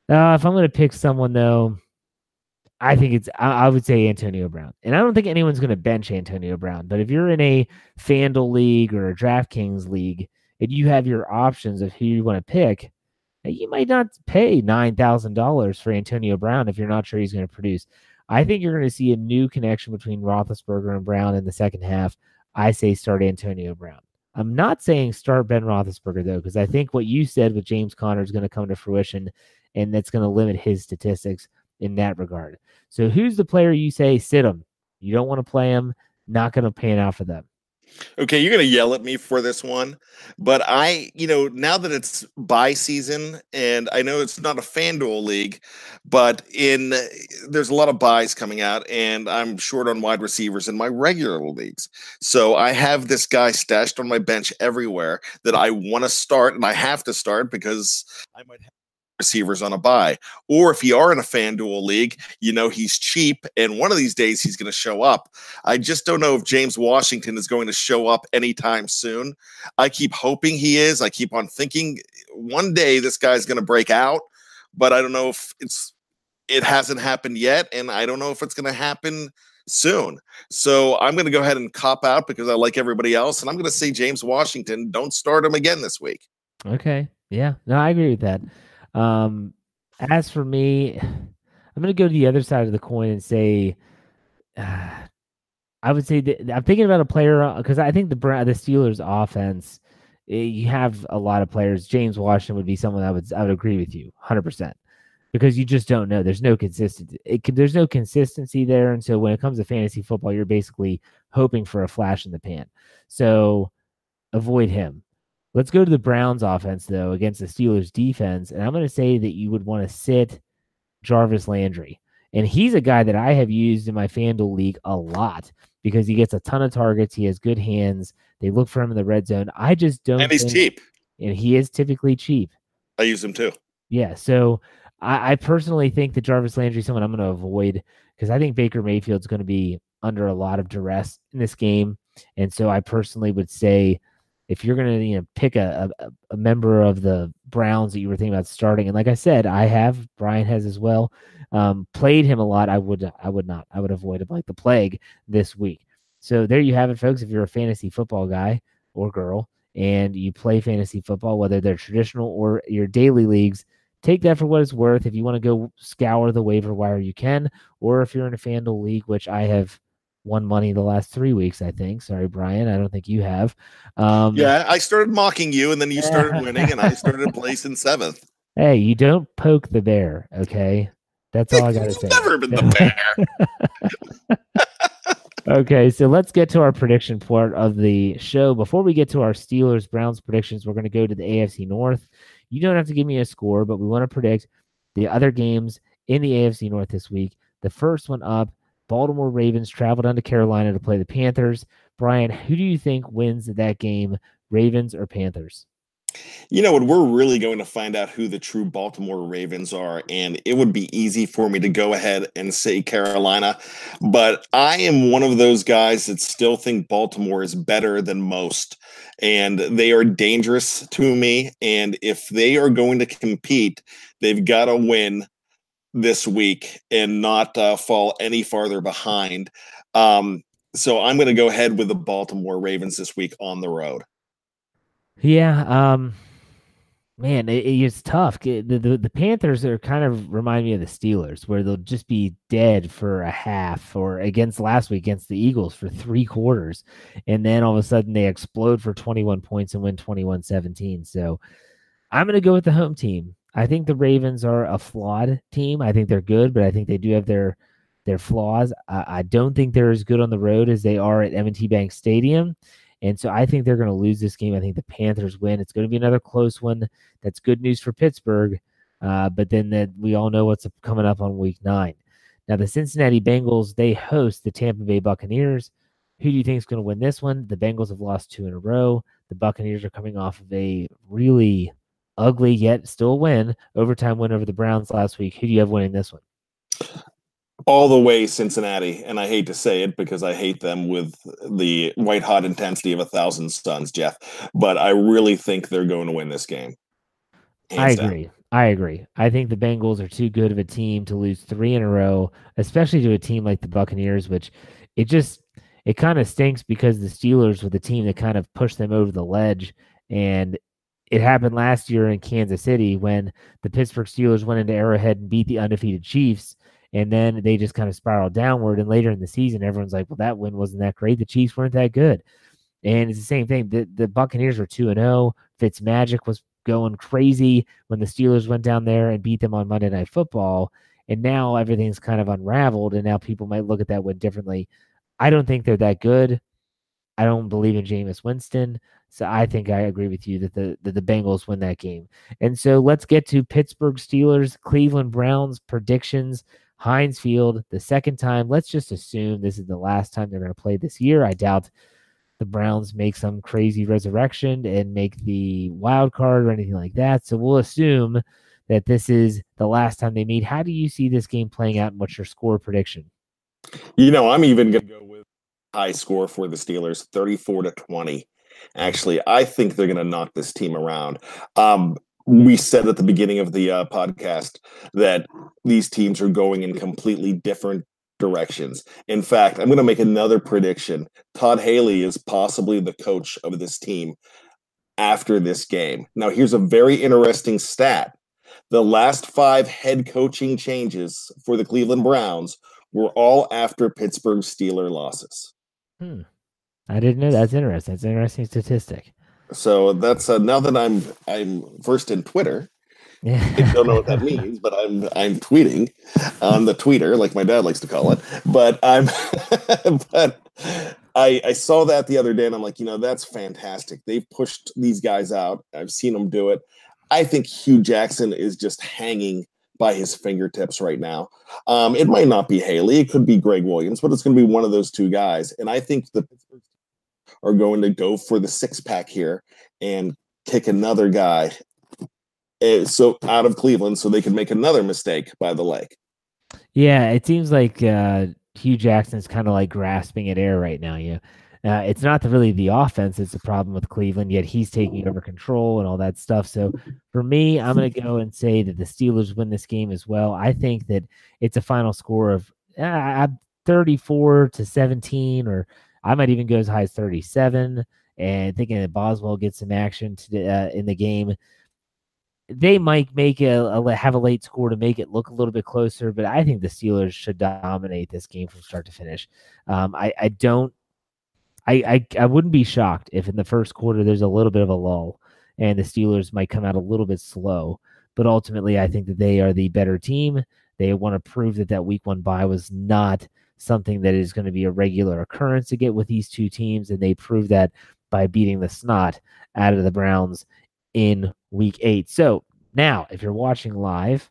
Uh, if I'm going to pick someone, though, I think it's, I, I, would say Antonio Brown. And I don't think anyone's going to bench Antonio Brown. But if you're in a FanDuel league or a DraftKings league and you have your options of who you want to pick, you might not pay $9,000 for Antonio Brown if you're not sure he's going to produce. I think you're going to see a new connection between Roethlisberger and Brown in the second half. I say start Antonio Brown. I'm not saying start Ben Roethlisberger though, because I think what you said with James Conner is going to come to fruition, and that's going to limit his statistics in that regard. So who's the player you say sit him? You don't want to play him. Not going to pan out for them. Okay, you're going to yell at me for this one, but I, you know, now that it's bye season, and I know it's not a FanDuel league, but in there's a lot of byes coming out, and I'm short on wide receivers in my regular leagues. So I have this guy stashed on my bench everywhere that I want to start, and I have to start because I might have receivers on a bye. Or if you are in a FanDuel league, you know he's cheap and one of these days he's going to show up. I just don't know if James Washington is going to show up anytime soon. I keep hoping he is. I keep on thinking one day this guy's going to break out, but I don't know if it's it hasn't happened yet and I don't know if it's going to happen soon. So I'm going to go ahead and cop out because I like everybody else and I'm going to say James Washington, don't start him again this week. Okay. Yeah. No, I agree with that. Um, as for me, I'm going to go to the other side of the coin and say, uh, I would say that I'm thinking about a player because uh, I think the the Steelers offense, eh, you have a lot of players. James Washington would be someone I would I would agree with you 100 percent because you just don't know. There's no consistency. It, there's no consistency there, and so when it comes to fantasy football, you're basically hoping for a flash in the pan. So avoid him. Let's go to the Browns offense, though, against the Steelers defense. And I'm going to say that you would want to sit Jarvis Landry. And he's a guy that I have used in my FanDuel league a lot because he gets a ton of targets. He has good hands. They look for him in the red zone. I just don't. And he's cheap. And he is typically cheap. I use him too. Yeah. So I, I personally think that Jarvis Landry is someone I'm going to avoid because I think Baker Mayfield's going to be under a lot of duress in this game. And so I personally would say if you're going to you know pick a, a, a member of the Browns that you were thinking about starting, and like I said, I have Brian has as well. Um, played him a lot. I would I would not. I would avoid him like the plague this week. So there you have it, folks. If you're a fantasy football guy or girl and you play fantasy football, whether they're traditional or your daily leagues, take that for what it's worth. If you want to go scour the waiver wire, you can. Or if you're in a FanDuel league, which I have won money the last three weeks, I think. Sorry, Brian. I don't think you have. Um, yeah, I started mocking you, and then you started winning, and I started in place in seventh. Hey, you don't poke the bear, okay? That's all I got to say. Never been the bear. okay, so let's get to our prediction part of the show. Before we get to our Steelers Browns predictions, we're going to go to the AFC North. You don't have to give me a score, but we want to predict the other games in the AFC North this week. The first one up Baltimore Ravens travel down to Carolina to play the Panthers. Brian, who do you think wins that game, Ravens or Panthers? You know what? We're really going to find out who the true Baltimore Ravens are, and it would be easy for me to go ahead and say Carolina, but I am one of those guys that still think Baltimore is better than most, and they are dangerous to me. And if they are going to compete, they've got to win this week and not uh, fall any farther behind. Um, so I'm going to go ahead with the Baltimore Ravens this week on the road. Yeah, um, man, it, it's tough. The, the the Panthers are kind of remind me of the Steelers, where they'll just be dead for a half, or against last week against the Eagles for three quarters, and then all of a sudden they explode for 21 points and win 21-17. So I'm going to go with the home team. I think the Ravens are a flawed team. I think they're good, but I think they do have their their flaws. I, I don't think they're as good on the road as they are at M&T Bank Stadium. And so I think they're going to lose this game. I think the Panthers win. It's going to be another close one. That's good news for Pittsburgh. Uh, but then that we all know what's coming up on week nine. Now, the Cincinnati Bengals, they host the Tampa Bay Buccaneers. Who do you think is going to win this one? The Bengals have lost two in a row. The Buccaneers are coming off of a really ugly yet still win, overtime win over the Browns last week. Who do you have winning this one? All the way Cincinnati, and I hate to say it because I hate them with the white hot intensity of a thousand suns, Jeff. But I really think they're going to win this game. Hands I agree. Down. I agree. I think the Bengals are too good of a team to lose three in a row, especially to a team like the Buccaneers, which it just it kind of stinks because the Steelers were the team that kind of pushed them over the ledge and it happened last year in Kansas City when the Pittsburgh Steelers went into Arrowhead and beat the undefeated Chiefs. And then they just kind of spiraled downward. And later in the season, everyone's like, well, that win wasn't that great. The Chiefs weren't that good. And it's the same thing. The, the Buccaneers were 2 and 0. Fitz Magic was going crazy when the Steelers went down there and beat them on Monday Night Football. And now everything's kind of unraveled. And now people might look at that win differently. I don't think they're that good. I don't believe in Jameis Winston. So I think I agree with you that the that the Bengals win that game. And so let's get to Pittsburgh Steelers, Cleveland Browns predictions. Heinz Field, the second time. Let's just assume this is the last time they're going to play this year. I doubt the Browns make some crazy resurrection and make the wild card or anything like that. So we'll assume that this is the last time they meet. How do you see this game playing out and what's your score prediction? You know, I'm even going to go with high score for the Steelers, 34 to 20. Actually, I think they're going to knock this team around. Um, we said at the beginning of the uh, podcast that these teams are going in completely different directions. In fact, I'm going to make another prediction. Todd Haley is possibly the coach of this team after this game. Now, here's a very interesting stat. The last five head coaching changes for the Cleveland Browns were all after Pittsburgh Steeler losses. Hmm. I didn't know that's interesting. That's an interesting statistic. So that's uh, now that I'm I'm versed in Twitter. Yeah. I don't know what that means, but I'm I'm tweeting on the tweeter, like my dad likes to call it. But I'm but I I saw that the other day and I'm like, you know, that's fantastic. They've pushed these guys out. I've seen them do it. I think Hue Jackson is just hanging by his fingertips right now. Um, it might not be Haley, it could be Gregg Williams, but it's going to be one of those two guys. And I think the are going to go for the six pack here and kick another guy uh, so out of Cleveland so they can make another mistake by the lake. Yeah, it seems like uh, Hue Jackson's kind of like grasping at air right now. Yeah. Uh, it's not the, really the offense it's the problem with Cleveland, yet he's taking over control and all that stuff. So for me, I'm going to go and say that the Steelers win this game as well. I think that it's a final score of uh, 34 to 17, or I might even go as high as 37. And thinking that Boswell gets some action to, uh, in the game they might make a, a, have a late score to make it look a little bit closer, but I think the Steelers should dominate this game from start to finish. Um, I, I don't, I, I, I wouldn't be shocked if in the first quarter there's a little bit of a lull and the Steelers might come out a little bit slow. But ultimately, I think that they are the better team. They want to prove that that week one bye was not something that is going to be a regular occurrence to get with these two teams, and they proved that by beating the snot out of the Browns in week eight. So now, if you're watching live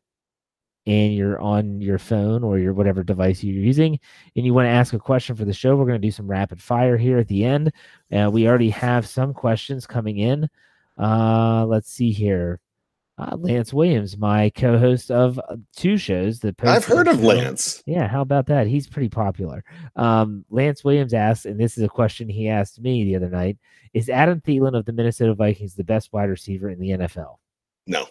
and you're on your phone or your whatever device you're using and you want to ask a question for the show, we're going to do some rapid fire here at the end. Uh, we already have some questions coming in. Uh, let's see here. Uh, Lance Williams, my co-host of uh, two shows. The Post- I've heard of Lance. Yeah, how about that? He's pretty popular. Um, Lance Williams asks, and this is a question he asked me the other night: Is Adam Thielen of the Minnesota Vikings the best wide receiver in the NFL? No.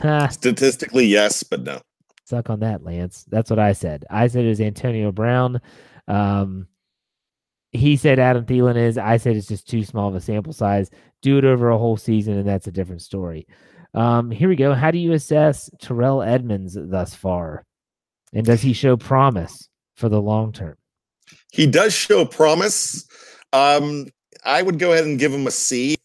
Statistically, yes, but no. Suck on that, Lance. That's what I said. I said it was Antonio Brown. Um, he said Adam Thielen is. I said it's just too small of a sample size. Do it over a whole season, and that's a different story. Um, here we go. How do you assess Terrell Edmunds thus far? And does he show promise for the long term? He does show promise. Um, I would go ahead and give him a C.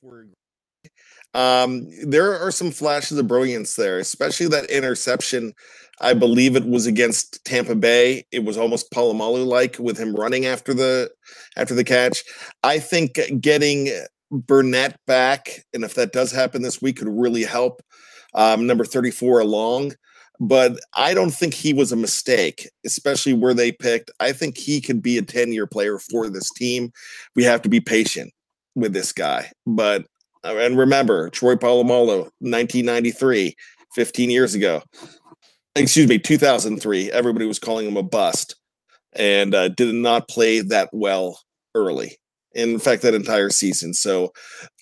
Um, there are some flashes of brilliance there, especially that interception. I believe it was against Tampa Bay. It was almost Polamalu like with him running after the after the catch. I think getting Burnett back, and if that does happen this week, could really help um, number 34 along. But I don't think he was a mistake, especially where they picked. I think he could be a 10 year player for this team. We have to be patient with this guy. But, uh, and remember, Troy Polamalu, 1993, 15 years ago. Excuse me, 2003. Everybody was calling him a bust and uh, did not play that well early in fact that entire season. So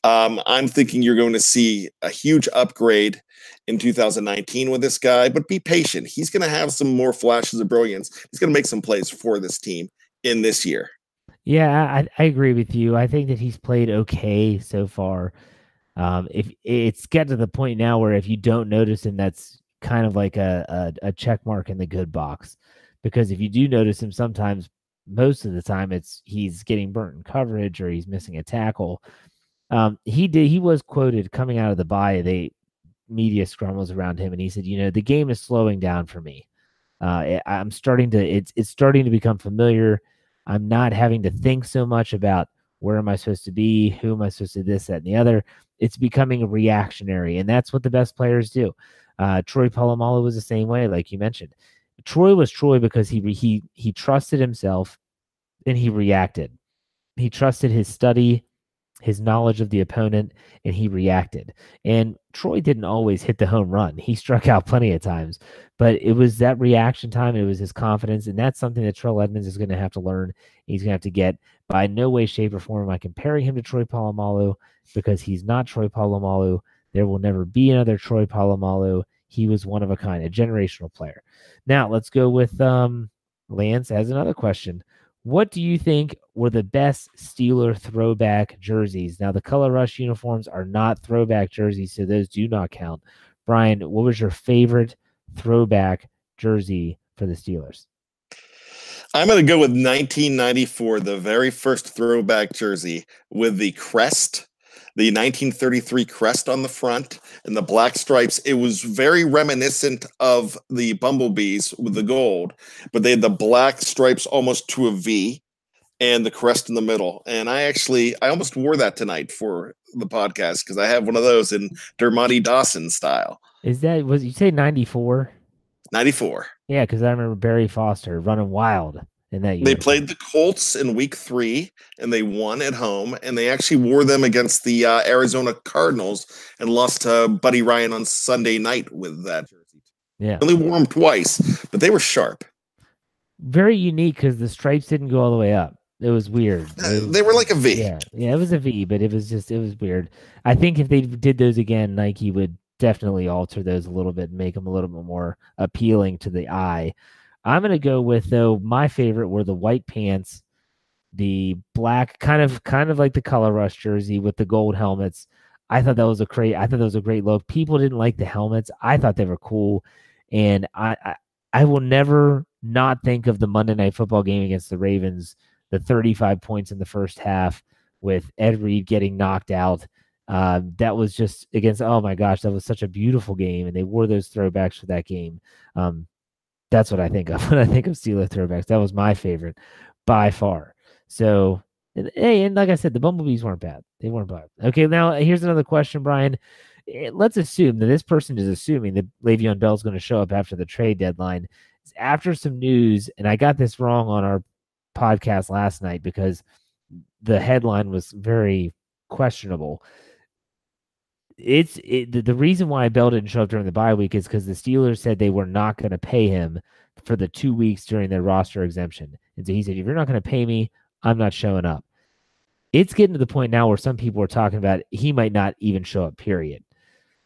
um, I'm thinking you're going to see a huge upgrade in 2019 with this guy, but be patient. He's going to have some more flashes of brilliance. He's going to make some plays for this team in this year. Yeah, I, I agree with you. I think that he's played okay so far. Um, if it's get to the point now where if you don't notice him, that's kind of like a, a, a check mark in the good box. Because if you do notice him, sometimes most of the time it's he's getting burnt in coverage or he's missing a tackle. Um, he did he was quoted coming out of the bye. They media scrum was around him, and he said, "You know, the game is slowing down for me. Uh, I'm starting to it's it's starting to become familiar. I'm not having to think so much about where am I supposed to be, who am I supposed to this, that, and the other. It's becoming reactionary, and that's what the best players do. Uh, Troy Polamalu was the same way, like you mentioned. Troy was Troy because he he he trusted himself and he reacted. He trusted his study, his knowledge of the opponent, and he reacted. And Troy didn't always hit the home run. He struck out plenty of times, but it was that reaction time. It was his confidence, and that's something that Terrell Edmunds is going to have to learn. He's going to have to get. By no way, shape, or form am I comparing him to Troy Polamalu because he's not Troy Polamalu. There will never be another Troy Polamalu. He was one of a kind, a generational player. Now let's go with um, Lance as another question. What do you think were the best Steeler throwback jerseys? Now the color rush uniforms are not throwback jerseys, so those do not count. Brian, what was your favorite throwback jersey for the Steelers? I'm going to go with 1994, the very first throwback jersey with the crest, the 1933 crest on the front and the black stripes. It was very reminiscent of the bumblebees with the gold, but they had the black stripes almost to a V and the crest in the middle. And I actually, I almost wore that tonight for the podcast because I have one of those in Dermontti Dawson style. Is that was you say 94? 94. Yeah, because I remember Barry Foster running wild in that year. They played the Colts in week three and they won at home. And they actually wore them against the uh, Arizona Cardinals and lost to Buddy Ryan on Sunday night with that jersey. Yeah. Only wore them twice, but they were sharp. Very unique because the stripes didn't go all the way up. It was weird. Uh, It was- they were like a V. Yeah, yeah, it was a V, but it was just it was weird. I think if they did those again, Nike would definitely alter those a little bit and make them a little bit more appealing to the eye. I'm gonna go with though my favorite were the white pants, the black kind of kind of like the color rush jersey with the gold helmets. I thought that was a great. I thought that was a great look. People didn't like the helmets. I thought they were cool, and I I, I will never not think of the Monday Night Football game against the Ravens the 35 points in the first half with Ed Reed getting knocked out. Uh, that was just against, oh my gosh, that was such a beautiful game. And they wore those throwbacks for that game. Um, that's what I think of when I think of Steeler throwbacks. That was my favorite by far. So, and, hey, and like I said, the Bumblebees weren't bad. They weren't bad. Okay, now here's another question, Brian. Eh, Let's assume that this person is assuming that Le'Veon Bell is going to show up after the trade deadline. After some news, and I got this wrong on our podcast last night because the headline was very questionable. It's it, the, reason why Bell didn't show up during the bye week is because the Steelers said they were not going to pay him for the two weeks during their roster exemption. And so he said, if you're not going to pay me, I'm not showing up. It's getting to the point now where some people are talking about he might not even show up, period.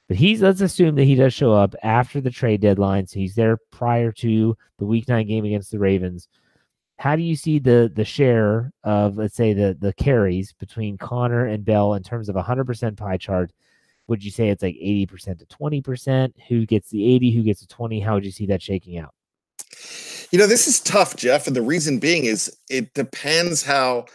But he's let's assume that he does show up after the trade deadline. So he's there prior to the week nine game against the Ravens how do you see the the share of let's say the the carries between Conner and Bell in terms of a hundred percent pie chart? Would you say it's like eighty percent to twenty percent? Who gets the eighty? Who gets the twenty? How would you see that shaking out? You know, this is tough, Jeff. And the reason being is it depends how,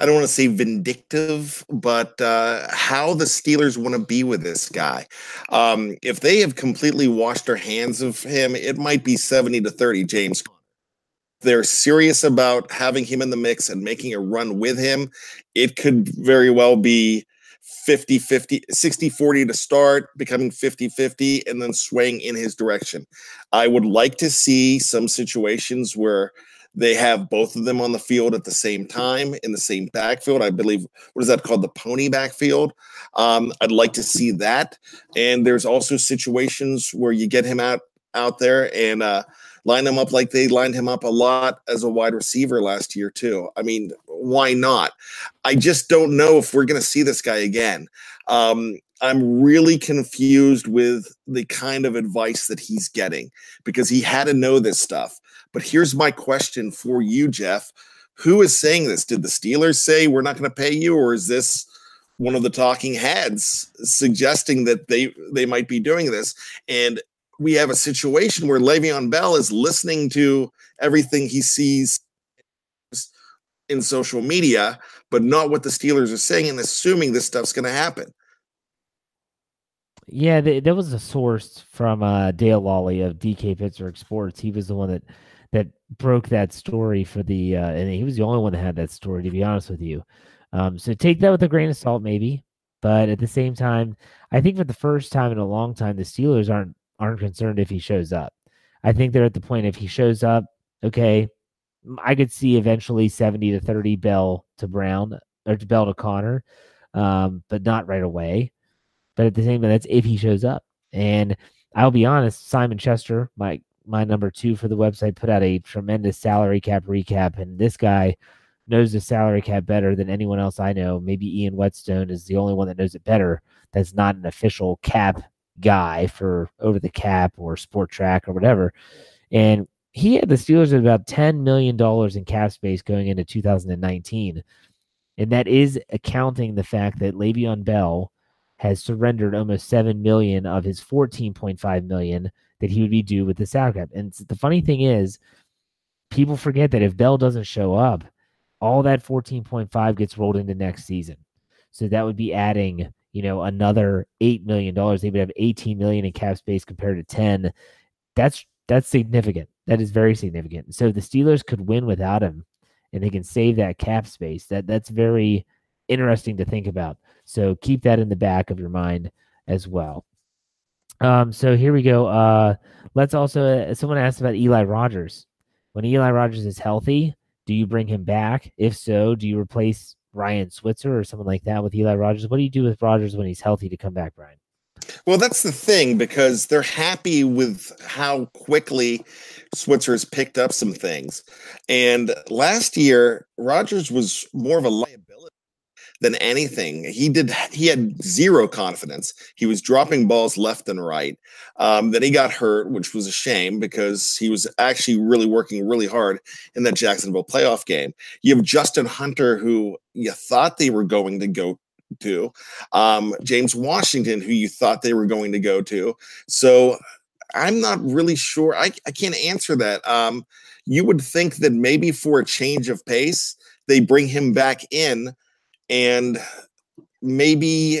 I don't want to say vindictive, but uh, how the Steelers want to be with this guy. Um, if they have completely washed their hands of him, it might be 70 to 30, James. They're serious about having him in the mix and making a run with him. It could very well be 50 50 60 40 to start becoming 50 50 and then swaying in his direction. I would like to see some situations where they have both of them on the field at the same time in the same backfield. I believe what is that called? The pony backfield. Um, i'd like to see that. And there's also situations where you get him out out there and uh, line him up like they lined him up a lot as a wide receiver last year too. I mean, why not? I just don't know if we're going to see this guy again. Um, I'm really confused with the kind of advice that he's getting because he had to know this stuff. But here's my question for you, Jeff. Who is saying this? Did the Steelers say we're not going to pay you, or is this one of the talking heads suggesting that they they might be doing this? And we have a situation where Le'Veon Bell is listening to everything he sees in social media, but not what the Steelers are saying and assuming this stuff's going to happen. Yeah, th- there was a source from uh, Dale Lolley of DK Pittsburgh Sports. He was the one that that broke that story for the, uh, and he was the only one that had that story. To be honest with you, um, so take that with a grain of salt, maybe. But at the same time, I think for the first time in a long time, the Steelers aren't aren't concerned if he shows up. I think they're at the point if he shows up, okay, I could see eventually 70 to 30 Bell to Brown or to Bell to Conner. um, but not right away. But at the same time, that's if he shows up. And I'll be honest, Simon Chester, my my number two for the website, put out a tremendous salary cap recap, and this guy knows the salary cap better than anyone else I know. Maybe Ian Whetstone is the only one that knows it better. That's not an official cap guy for over the cap or Spotrac or whatever. And he had the Steelers at about $10 million in cap space going into 2019. And that is accounting the fact that Le'Veon Bell has surrendered almost 7 million of his 14.5 million that he would be due with the salary cap. And the funny thing is, people forget that if Bell doesn't show up, all that 14.5 gets rolled into next season. So that would be adding, you know, another 8 million dollars. They would have 18 million in cap space compared to 10. That's that's significant. That is very significant. So the Steelers could win without him and they can save that cap space. That that's very interesting to think about. So keep that in the back of your mind as well. Um, so here we go. Uh, let's also. Uh, someone asked about Eli Rogers. When Eli Rogers is healthy, do you bring him back? If so, do you replace Ryan Switzer or someone like that with Eli Rogers? What do you do with Rogers when he's healthy to come back, Brian? Well, that's the thing because they're happy with how quickly Switzer has picked up some things. And last year, Rogers was more of a liability than anything. He did he had zero confidence. He was dropping balls left and right. Um, then he got hurt, which was a shame because he was actually really working really hard in that Jacksonville playoff game. You have Justin Hunter, who you thought they were going to go to, um, James Washington, who you thought they were going to go to. So I'm not really sure. I, I can't answer that. Um, you would think that maybe for a change of pace, they bring him back in and maybe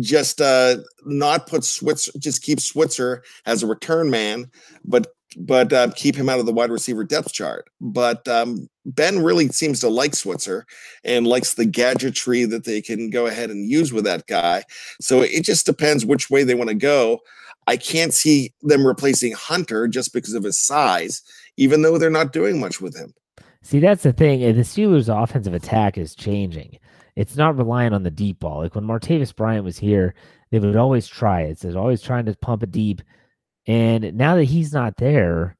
just uh not put Switzer, just keep Switzer as a return man, but but uh, keep him out of the wide receiver depth chart. But um, Ben really seems to like Switzer and likes the gadgetry that they can go ahead and use with that guy. So it just depends which way they want to go. I can't see them replacing Hunter just because of his size, even though they're not doing much with him. See, that's the thing. The Steelers' offensive attack is changing it's not relying on the deep ball. Like when Martavis Bryant was here, they would always try it. So they're always trying to pump it deep. And now that he's not there,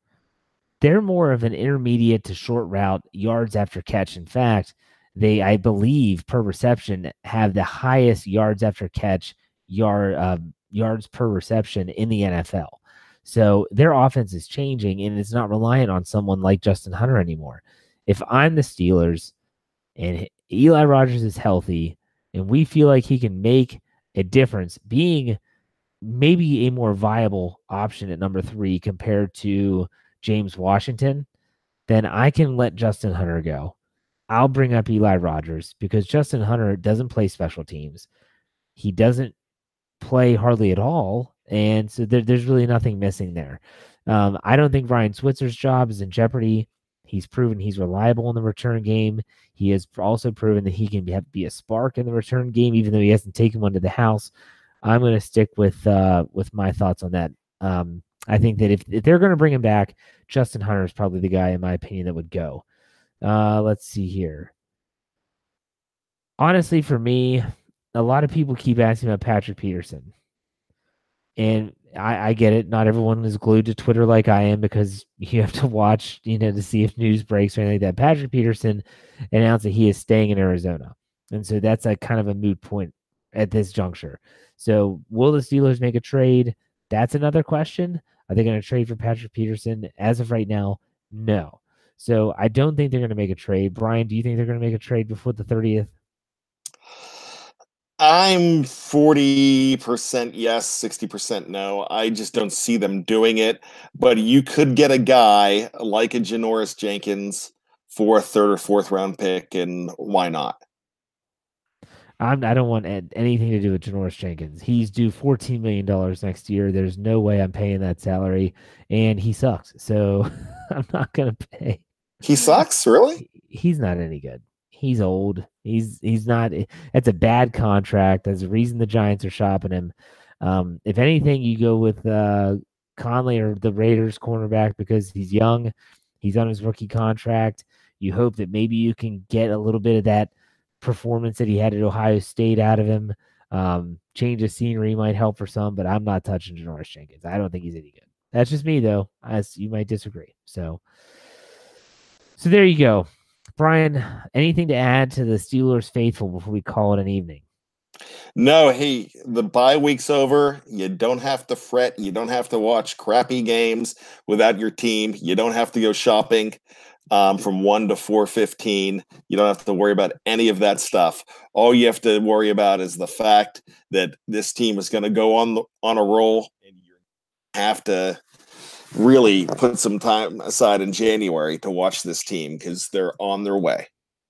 they're more of an intermediate to short route yards after catch. In fact, they, I believe, per reception, have the highest yards after catch yard uh, yards per reception in the NFL. So their offense is changing, and it's not reliant on someone like Justin Hunter anymore. If I'm the Steelers, and Eli Rogers is healthy and we feel like he can make a difference, being maybe a more viable option at number three compared to James Washington, then I can let Justin Hunter go. I'll bring up Eli Rogers because Justin Hunter doesn't play special teams. He doesn't play hardly at all. And so there, there's really nothing missing there. Um, I don't think Ryan Switzer's job is in jeopardy. He's proven he's reliable in the return game. He has also proven that he can be, be a spark in the return game, even though he hasn't taken one to the house. I'm going to stick with uh, with my thoughts on that. Um, I think that if, if they're going to bring him back, Justin Hunter is probably the guy, in my opinion, that would go. Uh, let's see here. Honestly, for me, a lot of people keep asking about Patrick Peterson. And I, I, get it. Not everyone is glued to Twitter like I am because you have to watch, you know, to see if news breaks or anything like that. Patrick Peterson announced that he is staying in Arizona. And so that's a kind of a moot point at this juncture. So will the Steelers make a trade? That's another question. Are they going to trade for Patrick Peterson? As of right now, no. So I don't think they're going to make a trade. Brian, do you think they're going to make a trade before the 30th? I'm 40% yes, 60% no. I just don't see them doing it. But you could get a guy like a Janoris Jenkins for a third or fourth round pick, and why not? I'm, I do not want anything to do with Janoris Jenkins. He's due $14 million next year. There's no way I'm paying that salary, and he sucks. So I'm not going to pay. He sucks? Really? He's not any good he's old. He's he's not. That's a bad contract. There's a reason the Giants are shopping him. Um, if anything, you go with uh, Conley or the Raiders cornerback because he's young. He's on his rookie contract. You hope that maybe you can get a little bit of that performance that he had at Ohio State out of him. Um, change of scenery might help for some, but I'm not touching Janoris Jenkins. I don't think he's any good. That's just me, though, as you might disagree. So, so there you go. Brian, anything to add to the Steelers faithful before we call it an evening? No, hey, the bye week's over. You don't have to fret. You don't have to watch crappy games without your team. You don't have to go shopping um, from one to four fifteen. You don't have to worry about any of that stuff. All you have to worry about is the fact that this team is going to go on the, on a roll, and you have to really put some time aside in January to watch this team because they're on their way.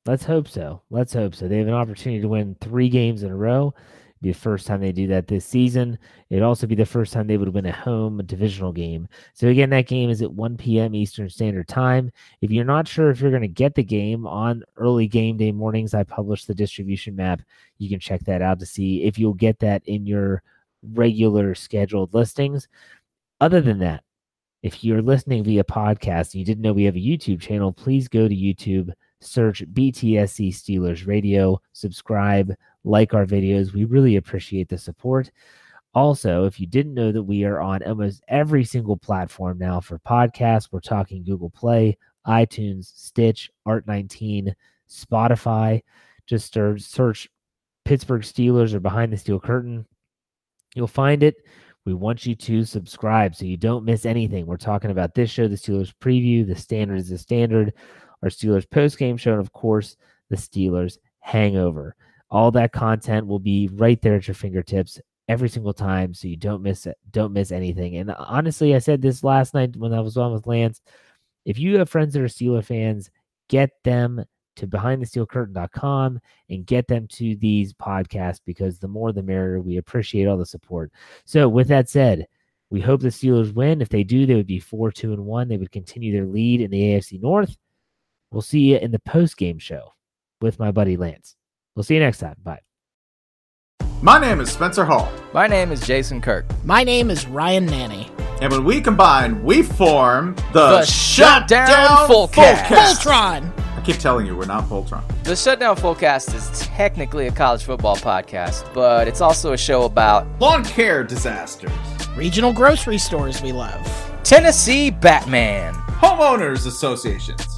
Let's hope so. Let's hope so. They have an opportunity to win three games in a row. It'd be the first time they do that this season. It'd also be the first time they would win a home divisional game. So again, that game is at 1 p.m. Eastern Standard Time. If you're not sure if you're going to get the game on early game day mornings, I publish the distribution map. You can check that out to see if you'll get that in your regular scheduled listings. Other than that, if you're listening via podcast and you didn't know we have a YouTube channel, please go to YouTube, search BTSC Steelers Radio, subscribe, like our videos. We really appreciate the support. Also, if you didn't know that we are on almost every single platform now for podcasts, we're talking Google Play, iTunes, Stitch, Art19, Spotify. Just search Pittsburgh Steelers or Behind the Steel Curtain. You'll find it. We want you to subscribe so you don't miss anything. We're talking about this show, the Steelers preview, the standard is the standard, our Steelers post game show, and of course, the Steelers hangover. All that content will be right there at your fingertips every single time so you don't miss it don't miss anything and honestly i said this last night when i was on with lance if you have friends that are steeler fans get them to behindthesteelcurtain.com and get them to these podcasts because the more the merrier. We appreciate all the support. So with that said we hope the steelers win. If they do they would be 4 2 and 1 they would continue their lead in the afc north. We'll see you in the post game show with my buddy lance. We'll see you next time. Bye. My name is Spencer Hall. My name is Jason Kirk. My name is Ryan Nanni. And when we combine, we form the, the Shutdown, Shutdown Fullcast. Voltron. I keep telling you, we're not Voltron. The Shutdown Fullcast is technically a college football podcast, but it's also a show about lawn care disasters, regional grocery stores we love, Tennessee Batman, homeowners associations